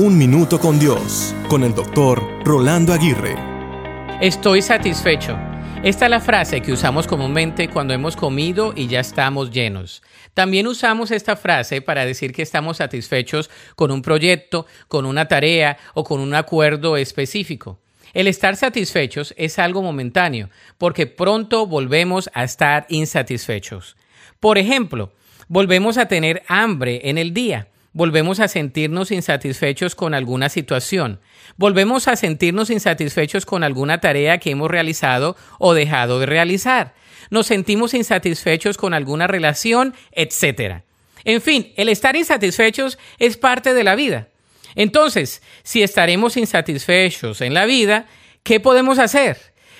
Un Minuto con Dios, con el doctor Rolando Aguirre. Estoy satisfecho. Esta es la frase que usamos comúnmente cuando hemos comido y ya estamos llenos. También usamos esta frase para decir que estamos satisfechos con un proyecto, con una tarea o con un acuerdo específico. El estar satisfechos es algo momentáneo, porque pronto volvemos a estar insatisfechos. Por ejemplo, volvemos a tener hambre en el día volvemos a sentirnos insatisfechos con alguna situación, volvemos a sentirnos insatisfechos con alguna tarea que hemos realizado o dejado de realizar, nos sentimos insatisfechos con alguna relación, etc. En fin, el estar insatisfechos es parte de la vida. Entonces, si estaremos insatisfechos en la vida, ¿qué podemos hacer?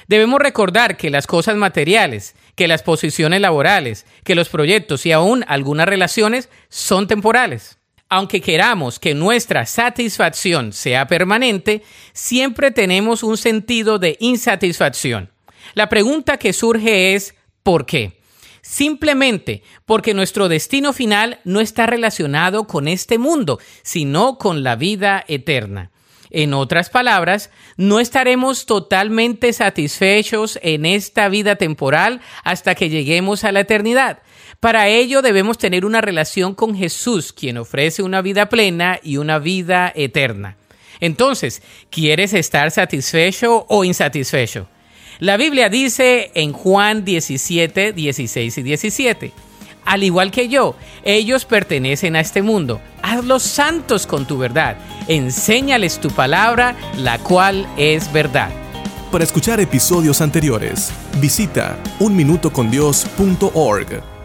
Debemos recordar que las cosas materiales, que las posiciones laborales, que los proyectos y aún algunas relaciones son temporales. Aunque queramos que nuestra satisfacción sea permanente, siempre tenemos un sentido de insatisfacción. La pregunta que surge es ¿por qué? Simplemente porque nuestro destino final no está relacionado con este mundo, sino con la vida eterna. En otras palabras, no estaremos totalmente satisfechos en esta vida temporal hasta que lleguemos a la eternidad. Para ello debemos tener una relación con Jesús, quien ofrece una vida plena y una vida eterna. Entonces, ¿quieres estar satisfecho o insatisfecho? La Biblia dice en Juan 17, 16 y 17, al igual que yo, ellos pertenecen a este mundo. Hazlos santos con tu verdad. Enséñales tu palabra, la cual es verdad. Para escuchar episodios anteriores, visita unminutocondios.org.